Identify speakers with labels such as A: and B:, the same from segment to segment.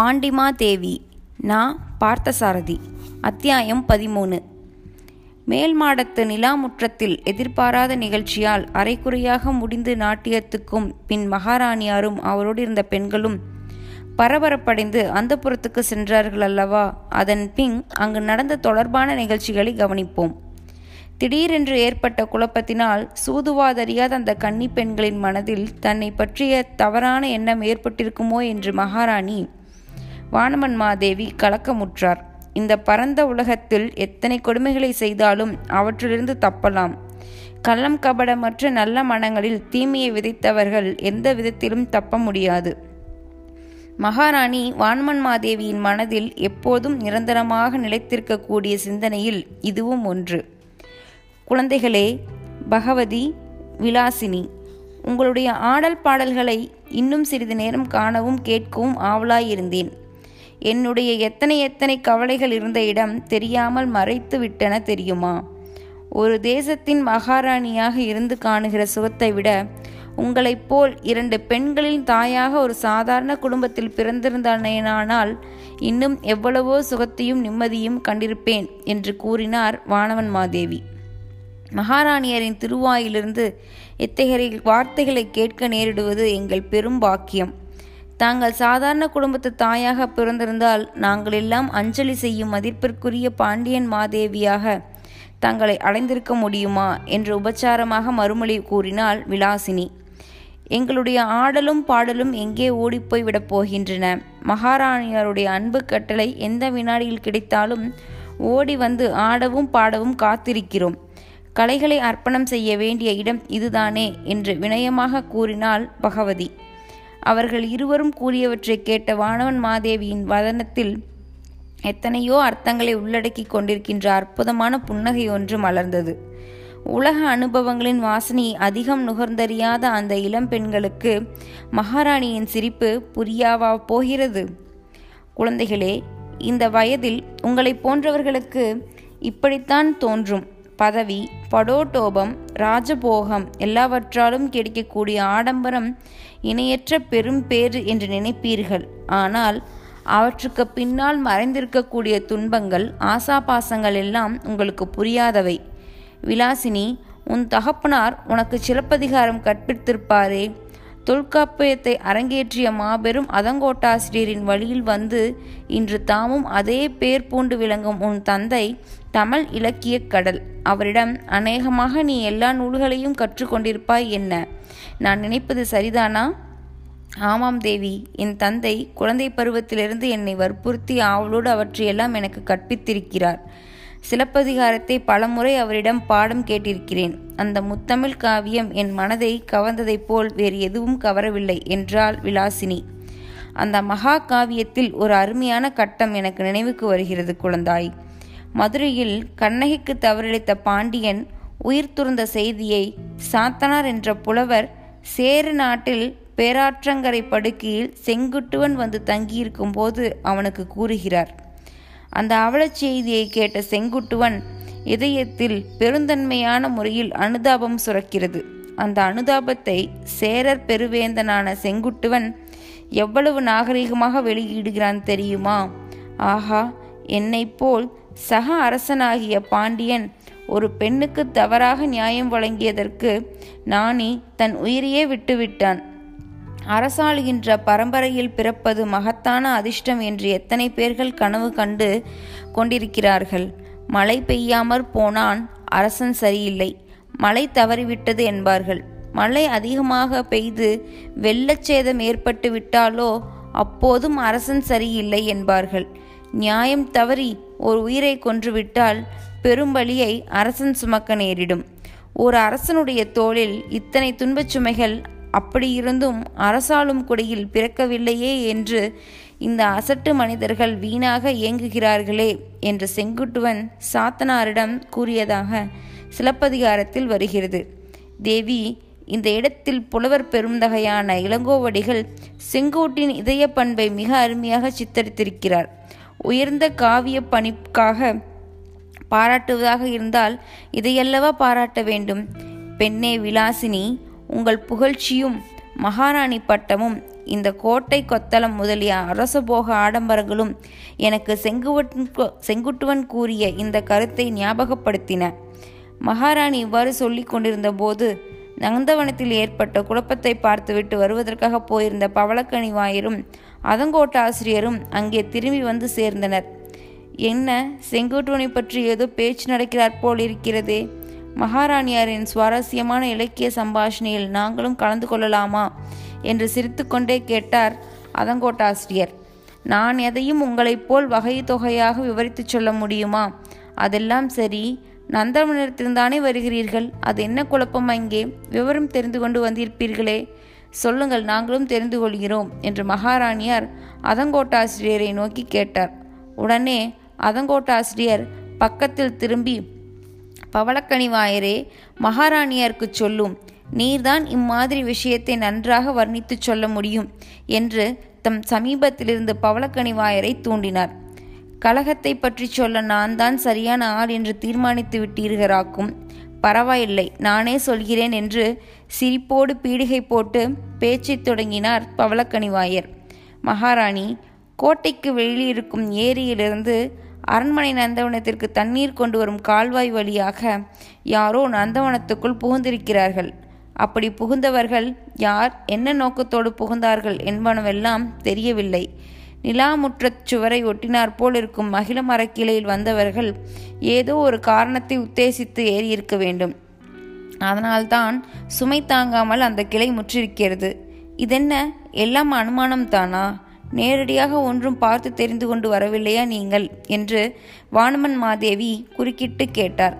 A: பாண்டிமா தேவி நான் பார்த்தசாரதி அத்தியாயம் பதிமூணு. மேல் மாடத்து நிலாமுற்றத்தில் எதிர்பாராத நிகழ்ச்சியால் அரைக்குறையாக முடிந்து நாட்டியத்துக்கும் பின் மகாராணியாரும் அவரோடு இருந்த பெண்களும் பரபரப்படைந்து அந்த புறத்துக்கு சென்றார்கள் அல்லவா அதன் பின் அங்கு நடந்த தொடர்பான நிகழ்ச்சிகளை கவனிப்போம். திடீரென்று ஏற்பட்ட குழப்பத்தினால் சூதுவாதறியாத அந்த கன்னி பெண்களின் மனதில் தன்னை பற்றிய தவறான எண்ணம் ஏற்பட்டிருக்குமோ என்று மகாராணி வானமன் மாதேவி கலக்கமுற்றார். இந்த பரந்த உலகத்தில் எத்தனை கொடுமைகளை செய்தாலும் அவற்றிலிருந்து தப்பலாம். கள்ளம் கபடமற்ற நல்ல மனங்களில் தீமையை விதைத்தவர்கள் எந்த விதத்திலும் தப்ப முடியாது. மகாராணி வான்மன் மாதேவியின் மனதில் எப்போதும் நிரந்தரமாக நிலைத்திருக்கக்கூடிய சிந்தனையில் இதுவும் ஒன்று. குழந்தைகளே பகவதி விலாசினி உங்களுடைய ஆடல் பாடல்களை இன்னும் சிறிது நேரம் காணவும் கேட்கவும் ஆவலாயிருந்தேன். என்னுடைய எத்தனை எத்தனை கவலைகள் இருந்த இடம் தெரியாமல் மறைத்து விட்டன தெரியுமா? ஒரு தேசத்தின் மகாராணியாக இருந்து காணுகிற சுகத்தை விட உங்களைப் போல் இரண்டு பெண்களின் தாயாக ஒரு சாதாரண குடும்பத்தில் பிறந்திருந்தானேனானால் இன்னும் எவ்வளவோ சுகத்தையும் நிம்மதியும் கண்டிருப்பேன் என்று கூறினார் வானவன் மாதேவி. மகாராணியரின் திருவாயிலிருந்து இத்தகைய வார்த்தைகளை கேட்க நேரிடுவது எங்கள் பெரும் பாக்கியம். தாங்கள் சாதாரண குடும்பத்து தாயாக பிறந்திருந்தால் நாங்கள் எல்லாம் அஞ்சலி செய்யும் மதிப்பிற்குரிய பாண்டியன் மாதேவியாக தங்களை அடைந்திருக்க முடியுமா? என்று உபச்சாரமாக மறுமொழி கூறினாள் விலாசினி. எங்களுடைய ஆடலும் பாடலும் எங்கே ஓடிப்போய் விடப் போகின்றன? மகாராணியாருடைய அன்பு கட்டளை எந்த வினாடியில் கிடைத்தாலும் ஓடி வந்து ஆடவும் பாடவும் காத்திருக்கிறோம். கலைகளை அர்ப்பணம் செய்ய வேண்டிய இடம் இதுதானே? என்று வினயமாக கூறினாள் பகவதி. அவர்கள் இருவரும் கூறியவற்றை கேட்ட வானவன் மாதேவியின் வதனத்தில் எத்தனையோ அர்த்தங்களை உள்ளடக்கி கொண்டிருக்கின்ற அற்புதமான புன்னகை ஒன்று மலர்ந்தது. உலக அனுபவங்களின் வாசனை அதிகம் நுகர்ந்தறியாத அந்த இளம் பெண்களுக்கு மகாராணியின் சிரிப்பு புரியாவா போகிறது? குழந்தைகளே இந்த வயதில் உங்களை போன்றவர்களுக்கு இப்படித்தான் தோன்றும். பதவி படோட்டோபம் ராஜபோகம் எல்லாவற்றாலும் கிடைக்கக்கூடிய ஆடம்பரம் இணையற்ற பெரும் பேறு என்று நினைப்பீர்கள். ஆனால் அவற்றுக்கு பின்னால் மறைந்திருக்கக்கூடிய துன்பங்கள் ஆசாபாசங்கள் எல்லாம் உங்களுக்கு புரியாதவை. விலாசினி உன் தகப்பனார் உனக்கு சிலப்பதிகாரம் கற்பித்திருப்பாரே. தொல்காப்பியத்தை அரங்கேற்றிய மாபெரும் அதங்கோட்டாசிரியரின் வழியில் வந்து இன்று தாமும் அதே பேர் பூண்டு விளங்கும் உன் தந்தை தமிழ் இலக்கிய கடல். அவரிடம் அநேகமாக நீ எல்லா நூல்களையும் கற்றுக்கொண்டிருப்பாய் என்ன? நான் நினைப்பது சரிதானா? ஆமாம் தேவி என் தந்தை குழந்தை பருவத்திலிருந்து என்னை வற்புறுத்தி ஆவலோடு அவற்றையெல்லாம் எனக்கு கற்பித்திருக்கிறார். சிலப்பதிகாரத்தை பலமுறை அவரிடம் பாடம் கேட்டிருக்கிறேன். அந்த முத்தமிழ் காவியம் என் மனதை கவர்ந்ததைப் போல் வேறு எதுவும் கவரவில்லை என்றாள் விலாசினி. அந்த மகா காவியத்தில் ஒரு அருமையான கட்டம் எனக்கு நினைவுக்கு வருகிறது குழந்தாய். மதுரையில் கண்ணகிக்கு தவறிழைத்த பாண்டியன் உயிர் துறந்த செய்தியை சாத்தனார் என்ற புலவர் சேரு நாட்டில் பேராற்றங்கரை படுக்கையில் செங்குட்டுவன் வந்து தங்கியிருக்கும் போது அவனுக்கு கூறுகிறார். அந்த அவலச் செய்தியை கேட்ட செங்குட்டுவன் இதயத்தில் பெருந்தன்மையான முறையில் அனுதாபம் சுரக்கிறது. அந்த அனுதாபத்தை சேரர் பெருவேந்தனான செங்குட்டுவன் எவ்வளவு நாகரிகமாக வெளியிடுகிறான் தெரியுமா? ஆஹா என்னை போல் சக அரசனாகிய பாண்டியன் ஒரு பெண்ணுக்கு தவறாக நியாயம் வழங்கியதற்கு நாணி தன் உயிரையே விட்டுவிட்டான். அரசாளுகின்ற பரம்பரையில் பிறப்பது மகத்தான அதிர்ஷ்டம் என்று எத்தனை பேர்கள் கனவு கண்டு கொண்டிருக்கிறார்கள். மழை பெய்யாமற் போனான் அரசன் சரியில்லை. மழை தவறிவிட்டது என்பார்கள். மழை அதிகமாக பெய்து வெள்ளச்சேதம் ஏற்பட்டு விட்டாலோ அப்போதும் அரசன் சரியில்லை என்பார்கள். நியாயம் தவறி ஒரு உயிரை கொன்றுவிட்டால் பெரும்பலியை அரசன் சுமக்க நேரிடும். ஒரு அரசனுடைய தோளில் இத்தனை துன்பச் சுமைகள் அப்படியிருந்தும் அரசாளும் குடையில் பிறக்கவில்லையே என்று இந்த அசட்டு மனிதர்கள் வீணாக இயங்குகிறார்களே என்று செங்குட்டுவன் சாத்தனாரிடம் கூறியதாக சிலப்பதிகாரத்தில் வருகிறது. தேவி இந்த இடத்தில் புலவர் பெருந்தகையான இளங்கோவடிகள் செங்கோட்டின் இதய பண்பை மிக அருமையாக சித்தரித்திருக்கிறார். உயர்ந்த காவிய பணிக்காக பாராட்டுவதாக இருந்தால் இதையல்லவா பாராட்ட வேண்டும்? பெண்ணே விலாசினி உங்கள் புகழ்ச்சியும் மகாராணி பட்டமும் இந்த கோட்டை கொத்தளம் முதலிய அரசபோக ஆடம்பரங்களும் எனக்கு செங்குவன் செங்குட்டுவன் கூறிய இந்த கருத்தை ஞாபகப்படுத்தின. மகாராணி இவ்வாறு சொல்லிக் கொண்டிருந்த போது நந்தவனத்தில் ஏற்பட்ட குழப்பத்தை பார்த்துவிட்டு வருவதற்காக போயிருந்த பவளக்கனி வாயரும் அதங்கோட்ட ஆசிரியரும் அங்கே திரும்பி வந்து சேர்ந்தனர். என்ன செங்குட்டுவனை பற்றி ஏதோ பேச்சு நடக்கிறார் போல் இருக்கிறதே. மகாராணியாரின் சுவாரஸ்யமான இலக்கிய சம்பாஷணையில் நாங்களும் கலந்து கொள்ளலாமா? என்று சிரித்துக்கொண்டே கேட்டார் அதங்கோட்டாசிரியர் நான் எதையும் உங்களைப் போல் வகை தொகையாக விவரித்துச் சொல்ல முடியுமா? அதெல்லாம் சரி. நந்தவனத்தில்தானே வருகிறீர்கள்? அது என்ன குழப்பம் அங்கே? விவரம் தெரிந்து கொண்டு வந்திருப்பீர்களே. சொல்லுங்கள் நாங்களும் தெரிந்து கொள்கிறோம் என்று மகாராணியார் அதங்கோட்டாசிரியரை நோக்கி கேட்டார். உடனே அதங்கோட்டாசிரியர் பக்கத்தில் திரும்பி பவளக்கணிவாயரே மகாராணியாருக்கு சொல்லும். நீர்தான் இம்மாதிரி விஷயத்தை நன்றாக வர்ணித்துச் சொல்ல முடியும் என்று தம் சமீபத்திலிருந்து பவளக்கணிவாயரை தூண்டினார். கலகத்தை பற்றி சொல்ல நான் தான் சரியான ஆள் என்று தீர்மானித்து விட்டீர்களாக்கும். பரவாயில்லை நானே சொல்கிறேன் என்று சிரிப்போடு பீடிகை போட்டு பேச்சைத் தொடங்கினார் பவளக்கணிவாயர் மகாராணி கோட்டைக்கு வெளியிருக்கும் ஏரியிலிருந்து அரண்மனை நந்தவனத்திற்கு தண்ணீர் கொண்டு வரும் கால்வாய் வழியாக யாரோ நந்தவனத்துக்குள் புகுந்திருக்கிறார்கள். அப்படி புகுந்தவர்கள் யார் என்ன நோக்கத்தோடு புகுந்தார்கள் என்பனவெல்லாம் தெரியவில்லை. நிலாமுற்றச் சுவரை ஒட்டினார் போல் இருக்கும் மகிழ மரக்கிளையில் வந்தவர்கள் ஏதோ ஒரு காரணத்தை உத்தேசித்து ஏறியிருக்க வேண்டும். அதனால்தான் சுமை தாங்காமல் அந்த கிளை முற்றிருக்கிறது. இதென்ன? எல்லாம் அனுமானம் தானா நேரடியாக ஒன்றும் பார்த்து தெரிந்து கொண்டு வரவில்லையா நீங்கள்? என்று வானுமன் மாதேவி குறுக்கிட்டு கேட்டார்.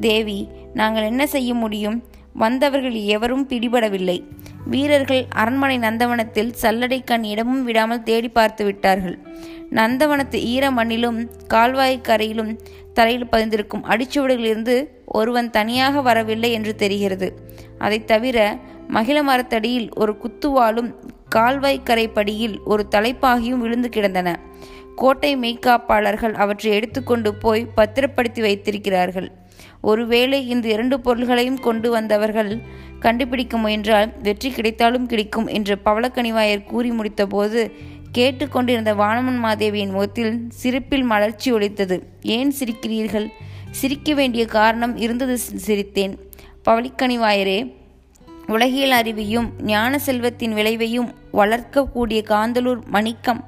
A: தேவி நாங்கள் என்ன செய்ய முடியும்? வந்தவர்கள் எவரும் பிடிபடவில்லை. வீரர்கள் அரண்மனை நந்தவனத்தில் சல்லடை கண் இடமும் விடாமல் தேடி பார்த்து விட்டார்கள். நந்தவனத்து ஈர மண்ணிலும் கால்வாய்க்கரையிலும் தரையில் பதிந்திருக்கும் அடிச்சுவடுகளிலிருந்து ஒருவன் தனியாக வரவில்லை என்று தெரிகிறது. அதை தவிர மகிழ மரத்தடியில் ஒரு குத்துவாலும் கால்வாய் கரைப்படியில் ஒரு தலைப்பாகியும் விழுந்து கிடந்தன. கோட்டை மெய்க்காப்பாளர்கள் அவற்றை எடுத்துக்கொண்டு போய் பத்திரப்படுத்தி வைத்திருக்கிறார்கள். ஒருவேளை இந்த இரண்டு பொருள்களையும் கொண்டு வந்தவர்கள் கண்டுபிடிக்க முயன்றால் வெற்றி கிடைத்தாலும் கிடைக்கும் என்று பவளக்கணிவாயர் கூறி முடித்தபோது கேட்டுக்கொண்டிருந்த வானமன் மாதேவியின் முகத்தில் சிரிப்பில் மலர்ச்சி ஒழித்தது ஏன் சிரிக்கிறீர்கள்? சிரிக்க வேண்டிய காரணம் இருந்தது சிரித்தேன். பவளிக்கணிவாயரே உலகியல் அறிவையும் ஞான செல்வத்தின் விளைவையும் வளர்க்கக்கூடிய காந்தலூர் மணிக்கம்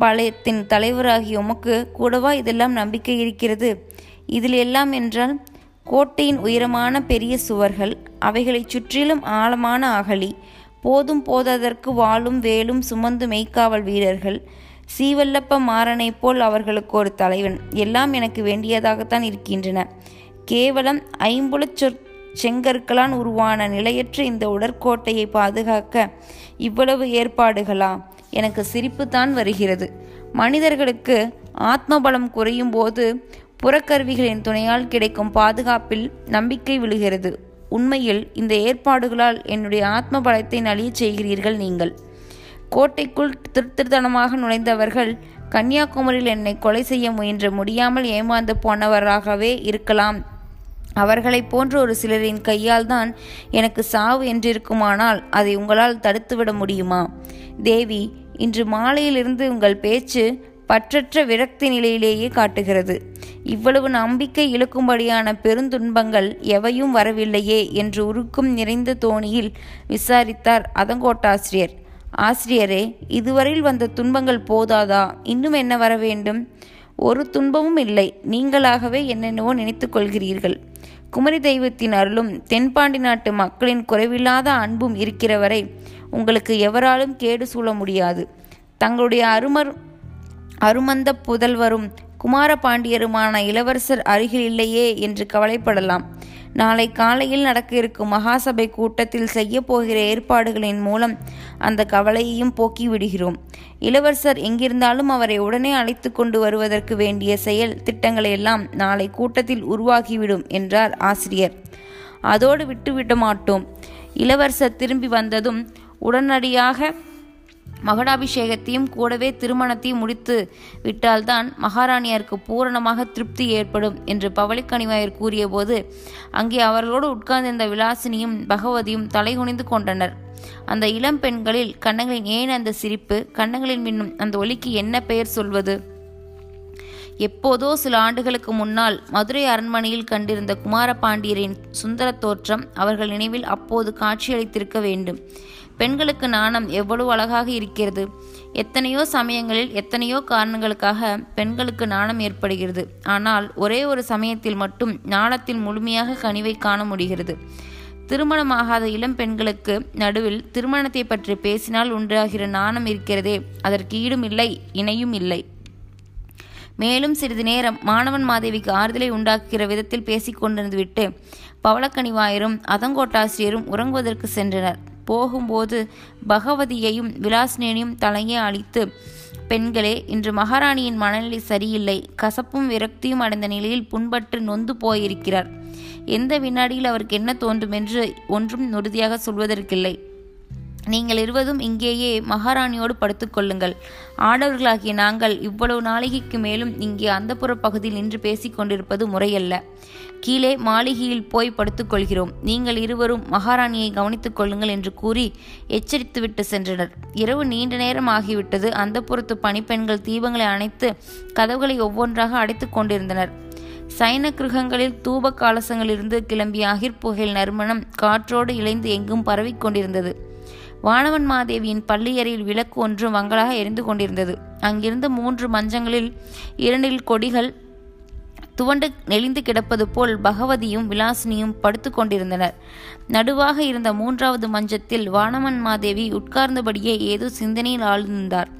A: பாளையத்தின் தலைவராகிய உமக்கு கூடவா இதெல்லாம் நம்பிக்கை இருக்கிறது? இதில் எல்லாம் என்றால் கோட்டையின் உயரமான பெரிய சுவர்கள் அவைகளைச் சுற்றிலும் ஆழமான அகழி போதும் போதாதற்கு வாளும் வேலும் சுமந்து மெய்க்காவல் வீரர்கள் சீவல்லப்ப மாறனைப் போல் அவர்களுக்கு ஒரு தலைவன். எல்லாம் எனக்கு வேண்டியதாகத்தான் இருக்கின்றன. கேவலம் ஐம்புலச் சொற் செங்கற்களான் உருவான நிலையற்ற இந்த உடற்கோட்டையை பாதுகாக்க இவ்வளவு ஏற்பாடுகளா? எனக்கு சிரிப்புத்தான் வருகிறது. மனிதர்களுக்கு ஆத்மபலம் குறையும் போது புறக்கருவிகளின் துணையால் கிடைக்கும் பாதுகாப்பில் நம்பிக்கை விழுகிறது. உண்மையில் இந்த ஏற்பாடுகளால் என்னுடைய ஆத்ம பலத்தை நலியச் செய்கிறீர்கள் நீங்கள். கோட்டைக்குள் திருத்திருத்தனமாக நுழைந்தவர்கள் கன்னியாகுமரியில் என்னை கொலை செய்ய முயன்ற முடியாமல் ஏமாந்து போனவராகவே இருக்கலாம். அவர்களைப் போன்ற ஒரு சிலரின் கையால் தான் எனக்கு சாவு என்றிருக்குமானால் அதை உங்களால் தடுத்துவிட முடியுமா? தேவி இன்று மாலையிலிருந்து உங்கள் பேச்சு பற்றற்ற விரக்தி நிலையிலேயே காட்டுகிறது. இவ்வளவு நம்பிக்கை இழுக்கும்படியான பெருந்துன்பங்கள் எவையும் வரவில்லையே என்று உருக்கும் நிறைந்த தோணியில் விசாரித்தார் அதங்கோட்டாசிரியர் ஆசிரியரே இதுவரையில் வந்த துன்பங்கள் போதாதா? இன்னும் என்ன வர வேண்டும் ஒரு துன்பமும் இல்லை. நீங்களாகவே என்னென்னவோ நினைத்து கொள்கிறீர்கள் குமரி தெய்வத்தின் அருளும் தென்பாண்டி நாட்டு மக்களின் குறைவில்லாத அன்பும் இருக்கிறவரை உங்களுக்கு எவராலும் கேடு சூழ முடியாது. தங்களுடைய அருமர் அருமந்த புதல்வரும் குமார பாண்டியருமான இளவரசர் அருகில் இல்லையே என்று கவலைப்படலாம். நாளை காலையில் நடக்க இருக்கும் மகாசபை கூட்டத்தில் செய்ய போகிற ஏற்பாடுகளின் மூலம் அந்த கவலையையும் போக்கி விடுகிறோம். இளவரசர் எங்கிருந்தாலும் அவரை உடனே அழைத்து கொண்டு வருவதற்கு வேண்டிய செயல் திட்டங்களை எல்லாம் நாளை கூட்டத்தில் உருவாகிவிடும் என்றார் ஆசிரியர். அதோடு விட்டுவிட மாட்டோம். இளவரசர் திரும்பி வந்ததும் உடனடியாக மகடாபிஷேகத்தையும் கூடவே திருமணத்தையும் முடித்து விட்டால்தான் மகாராணியாருக்கு பூரணமாக திருப்தி ஏற்படும் என்று பவளிக்கணிவாயர் கூறியபோது அங்கே அவர்களோடு உட்கார்ந்திருந்த விலாசினியும் பகவதியும் தலைகுனிந்து கொண்டனர். அந்த இளம் பெண்களில் கண்ணங்களின் ஏன் அந்த சிரிப்பு? கண்ணங்களின் மின்னும் அந்த ஒலிக்கு என்ன பெயர் சொல்வது? எப்போதோ சில ஆண்டுகளுக்கு முன்னால் மதுரை அரண்மனையில் கண்டிருந்த குமார பாண்டியரின் சுந்தர தோற்றம் அவர்கள் நினைவில் அப்போது காட்சியளித்திருக்க வேண்டும். பெண்களுக்கு நாணம் எவ்வளவு அழகாக இருக்கிறது? எத்தனையோ சமயங்களில் எத்தனையோ காரணங்களுக்காக பெண்களுக்கு நாணம் ஏற்படுகிறது. ஆனால் ஒரே ஒரு சமயத்தில் மட்டும் நாணத்தில் முழுமையாக கனிவை காண முடிகிறது. திருமணமாகாத இளம் பெண்களுக்கு நடுவில் திருமணத்தை பற்றி பேசினால் உண்டாகிற நாணம் இருக்கிறதே அதற்கு ஈடும் இல்லை இணையும் இல்லை. மேலும் சிறிது நேரம் மாணவன் மாதேவிக்கு ஆறுதலை உண்டாக்குகிற விதத்தில் பேசிக் கொண்டிருந்துவிட்டு பவளக்கனிவாயரும் அதங்கோட்டாசிரியரும் உறங்குவதற்கு சென்றனர். போகும்போது பகவதியையும் விலாசினேனையும் தலையே அழித்து பெண்களே இன்று மகாராணியின் மனநிலை சரியில்லை. கசப்பும் விரக்தியும் அடைந்த நிலையில் புண்பட்டு நொந்து போயிருக்கிறார். எந்த வினாடியில் அவருக்கு என்ன தோன்றும் என்று ஒன்றும் உறுதியாக சொல்வதற்கில்லை. நீங்கள் இருவதும் இங்கேயே மகாராணியோடு படுத்துக்கொள்ளுங்கள். ஆடவர்களாகிய நாங்கள் இவ்வளவு நாளிகைக்கு மேலும் இங்கே அந்தப்புற பகுதியில் நின்று பேசிக் கொண்டிருப்பது முறையல்ல. கீழே மாளிகையில் போய் படுத்துக்கொள்கிறோம். நீங்கள் இருவரும் மகாராணியை கவனித்துக் கொள்ளுங்கள் என்று கூறி எச்சரித்துவிட்டு சென்றனர். இரவு நீண்ட நேரம் ஆகிவிட்டது. அந்த புறத்து பணிப்பெண்கள் தீபங்களை அணைத்து கதவுகளை ஒவ்வொன்றாக அடைத்துக் கொண்டிருந்தனர். சைன கிருகங்களில் தூப காலசங்களிலிருந்து கிளம்பிய அகிர்புகையில் நறுமணம் காற்றோடு இழைந்து எங்கும் பரவிக் கொண்டிருந்தது. வானவன் மாதேவியின் பள்ளியறையில் விளக்கு ஒன்று மங்களாக எரிந்து கொண்டிருந்தது. அங்கிருந்த மூன்று மஞ்சங்களில் இரண்டில் கொடிகள் துவண்டு நெளிந்து கிடப்பது போல் பகவதியும் விலாசினியும் படுத்து கொண்டிருந்தனர். நடுவாக இருந்த மூன்றாவது மஞ்சத்தில் வானவன் மாதேவி உட்கார்ந்தபடியே ஏதோ சிந்தனையில் ஆழ்ந்தார்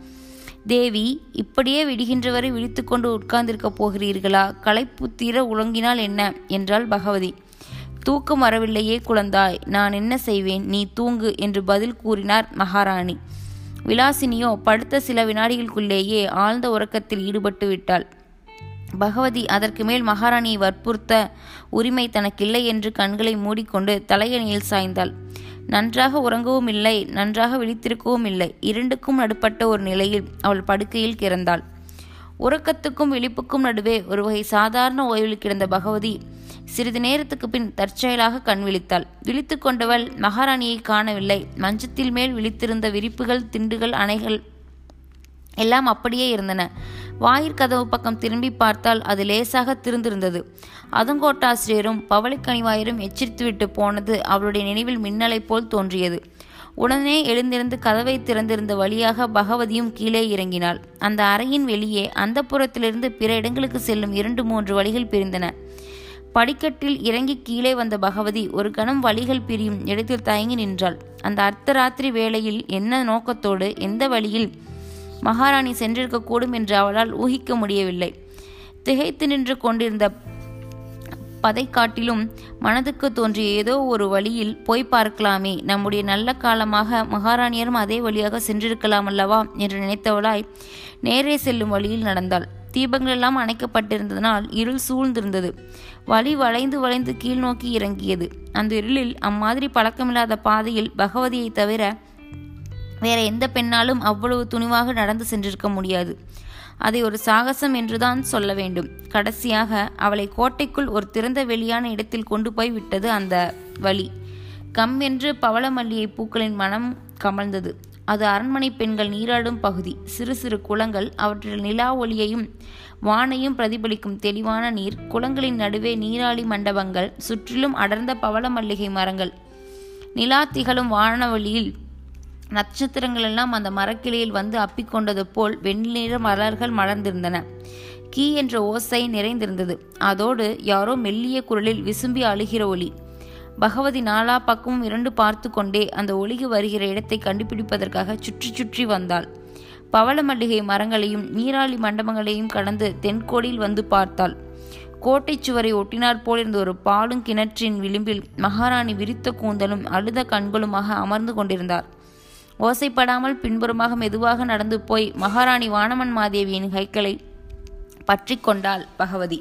A: தேவி இப்படியே விடுகின்றவரை விழித்துக்கொண்டு உட்கார்ந்திருக்கப் போகிறீர்களா? களைப்பு தீர உழங்கினால் என்ன? என்றாள் பகவதி. தூக்கம் வரவில்லையே குழந்தாய் நான் என்ன செய்வேன்? நீ தூங்கு என்று பதில் கூறினார் மகாராணி. விலாசினியோ படுத்த சில வினாடிகளுக்குள்ளேயே ஆழ்ந்த உறக்கத்தில் ஈடுபட்டு விட்டாள். பகவதி அதற்கு மேல் மகாராணியை வற்புறுத்த உரிமை தனக்கில்லை என்று கண்களை மூடிக்கொண்டு தலையணியில் சாய்ந்தாள். நன்றாக உறங்கவும் இல்லை நன்றாக விழித்திருக்கவும் இல்லை. இரண்டுக்கும் நடுப்பட்ட ஒரு நிலையில் அவள் படுக்கையில் கிறந்தாள் உறக்கத்துக்கும் விழிப்புக்கும் நடுவே ஒரு வகை சாதாரண ஓய்வில் கிடந்த பகவதி சிறிது நேரத்துக்கு பின் தற்செயலாக கண் விழித்தாள். விழித்து கொண்டவள் மகாராணியை காணவில்லை. மஞ்சத்தில் மேல் விழித்திருந்த விரிப்புகள் திண்டுகள் அணைகள் எல்லாம் அப்படியே இருந்தன. வாயிற்கதவு பக்கம் திரும்பி பார்த்தால் அது லேசாக திருந்திருந்தது அதங்கோட்டாசிரியரும் பவளிக்கணிவாயரும் எச்சரித்துவிட்டு போனது அவளுடைய நினைவில் மின்னலை போல் தோன்றியது. உடனே எழுந்திருந்து கதவை திறந்திருந்த வழியாக பகவதியும் கீழே இறங்கினாள். அந்த அறையின் வெளியே அந்த புறத்திலிருந்து பிற இடங்களுக்கு செல்லும் இரண்டு மூன்று வழிகள் பிரிந்தன. படிக்கட்டில் இறங்கி கீழே வந்த பகவதி ஒரு கணம் வழிகள் பிரியும் இடத்தில் தயங்கி நின்றாள். அந்த அர்த்தராத்திரி வேளையில் என்ன நோக்கத்தோடு எந்த வழியில் மகாராணி சென்றிருக்கக்கூடும் என்று அவளால் ஊகிக்க முடியவில்லை. திகைத்து நின்று கொண்டிருந்த பதை காட்டிலும் மனதுக்கு தோன்றிய ஏதோ ஒரு வழியில் போய் பார்க்கலாமே. நம்முடைய நல்ல காலமாக மகாராணியரும் அதே வழியாக சென்றிருக்கலாம் அல்லவா என்று நினைத்தவளாய் நேரே செல்லும் வழியில் நடந்தாள். தீபங்கள் எல்லாம் அணைக்கப்பட்டிருந்ததனால் இருள் சூழ்ந்திருந்தது. வழி வளைந்து வளைந்து கீழ் நோக்கி இறங்கியது. அந்த இருளில் அம்மாதிரி பழக்கமில்லாத பாதையில் பகவதியை தவிர வேற எந்த பெண்ணாலும் அவ்வளவு துணிவாக நடந்து சென்றிருக்க முடியாது. அதை ஒரு சாகசம் என்றுதான் சொல்ல வேண்டும். கடைசியாக அவளை கோட்டைக்குள் ஒரு திறந்த வெளியான இடத்தில் கொண்டு போய் விட்டது அந்த வழி கம் என்று பவளமல்லியை பூக்களின் மனம் கமழ்ந்தது. அது அரண்மனை பெண்கள் நீராடும் பகுதி. சிறு சிறு குளங்கள் அவற்றில் நிலா ஒளியையும் வானையும் பிரதிபலிக்கும் தெளிவான நீர் குளங்களின் நடுவே நீராளி மண்டபங்கள் சுற்றிலும் அடர்ந்த பவள மல்லிகை மரங்கள். நிலா திகழும் வானவழியில் நட்சத்திரங்கள் எல்லாம் அந்த மரக்கிளையில் வந்து அப்பிக்கொண்டது போல் வெண்ணிற மலர்கள் மலர்ந்திருந்தன. கீ என்ற ஓசை நிறைந்திருந்தது. அதோடு யாரோ மெல்லிய குரலில் விசும்பி அழுகிற ஒளி பகவதி நாலா பக்கமும் இரண்டு பார்த்து கொண்டே அந்த ஒளிகு வருகிற இடத்தை கண்டுபிடிப்பதற்காக சுற்றி சுற்றி வந்தாள். பவள மல்லிகை மரங்களையும் நீராளி மண்டபங்களையும் கடந்து தென்கோடியில் வந்து பார்த்தாள். கோட்டை சுவரை ஒட்டினார் போல் இருந்த ஒரு பாலும் கிணற்றின் விளிம்பில் மகாராணி விரித்த கூந்தலும் அழுத கண்களுமாக அமர்ந்து கொண்டிருந்தார். ஓசைப்படாமல் பின்புறமாக மெதுவாக நடந்து போய் மகாராணி வானமன் மாதேவியின் கைகளை பற்றி கொண்டாள் பகவதி.